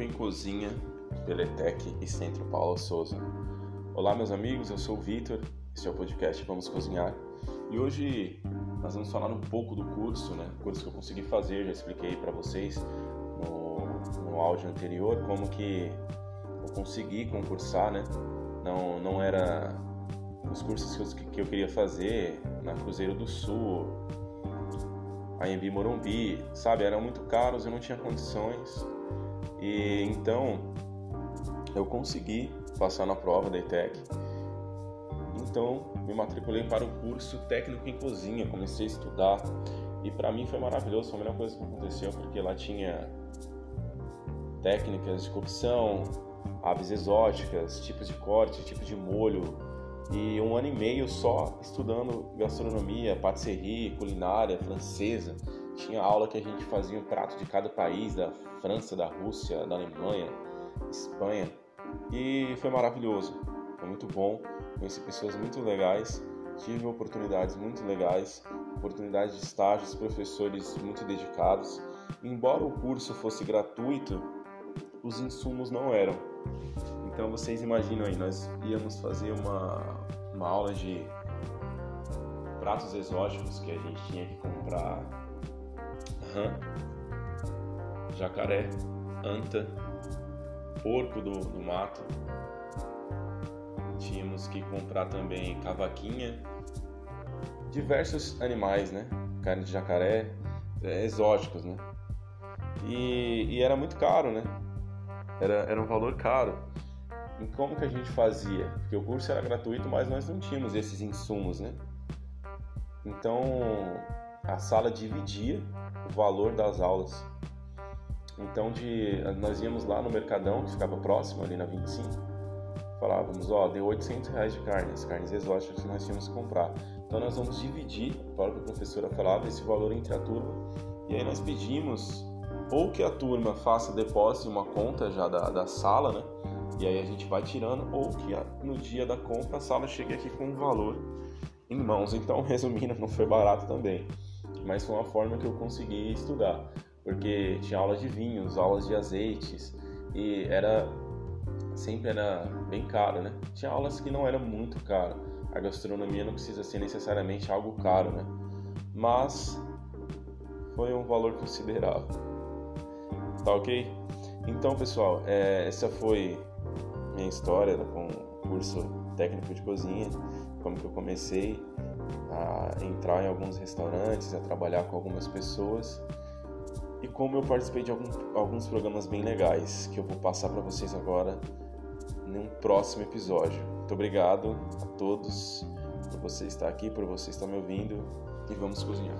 em Cozinha, Peletec e Centro Paulo Souza. Olá, meus amigos, eu sou o Vitor, esse é o podcast Vamos Cozinhar e hoje nós vamos falar um pouco do curso, né? curso que eu consegui fazer, já expliquei para vocês no, no áudio anterior como que eu consegui concursar, né? Não, não era os cursos que eu, que eu queria fazer na Cruzeiro do Sul, a Embi Morumbi, sabe? Eram muito caros, eu não tinha condições. E então eu consegui passar na prova da ETEC. Então me matriculei para o curso técnico em cozinha, comecei a estudar e para mim foi maravilhoso, foi a melhor coisa que aconteceu porque lá tinha técnicas de cocção, aves exóticas, tipos de corte, tipos de molho, e um ano e meio só estudando gastronomia, patisserie, culinária francesa. Tinha aula que a gente fazia um prato de cada país, da França, da Rússia, da Alemanha, Espanha. E foi maravilhoso, foi muito bom. Conheci pessoas muito legais, tive oportunidades muito legais, oportunidades de estágios, professores muito dedicados. Embora o curso fosse gratuito, os insumos não eram. Então vocês imaginam aí, nós íamos fazer uma, uma aula de pratos exóticos que a gente tinha que comprar rã, jacaré, anta, porco do, do mato. Tínhamos que comprar também cavaquinha, diversos animais, né? Carne de jacaré, é, exóticos, né? E, e, era muito caro, né? Era, era um valor caro. E como que a gente fazia? Porque o curso era gratuito, mas nós não tínhamos esses insumos, né? Então a sala dividia o valor das aulas. Então de, nós íamos lá no Mercadão, que ficava próximo, ali na 25, falávamos, ó, deu 800 reais de carne, as carnes exóticas que nós tínhamos que comprar. Então nós vamos dividir, a professora falava, esse valor entre a turma. E aí nós pedimos ou que a turma faça depósito em uma conta já da, da sala, né? E aí a gente vai tirando, ou que no dia da compra a sala chegue aqui com um valor em mãos. Então, resumindo, não foi barato também, mas foi uma forma que eu consegui estudar, porque tinha aulas de vinhos, aulas de azeites, e era sempre era bem caro, né? Tinha aulas que não era muito caro. A gastronomia não precisa ser necessariamente algo caro, né? Mas foi um valor considerável. Tá ok? Então, pessoal, é, essa foi minha história com o curso técnico de cozinha, como que eu comecei a entrar em alguns restaurantes, a trabalhar com algumas pessoas e como eu participei de algum, alguns programas bem legais que eu vou passar para vocês agora num próximo episódio. Muito obrigado a todos por você estar aqui, por você estar me ouvindo e vamos cozinhar.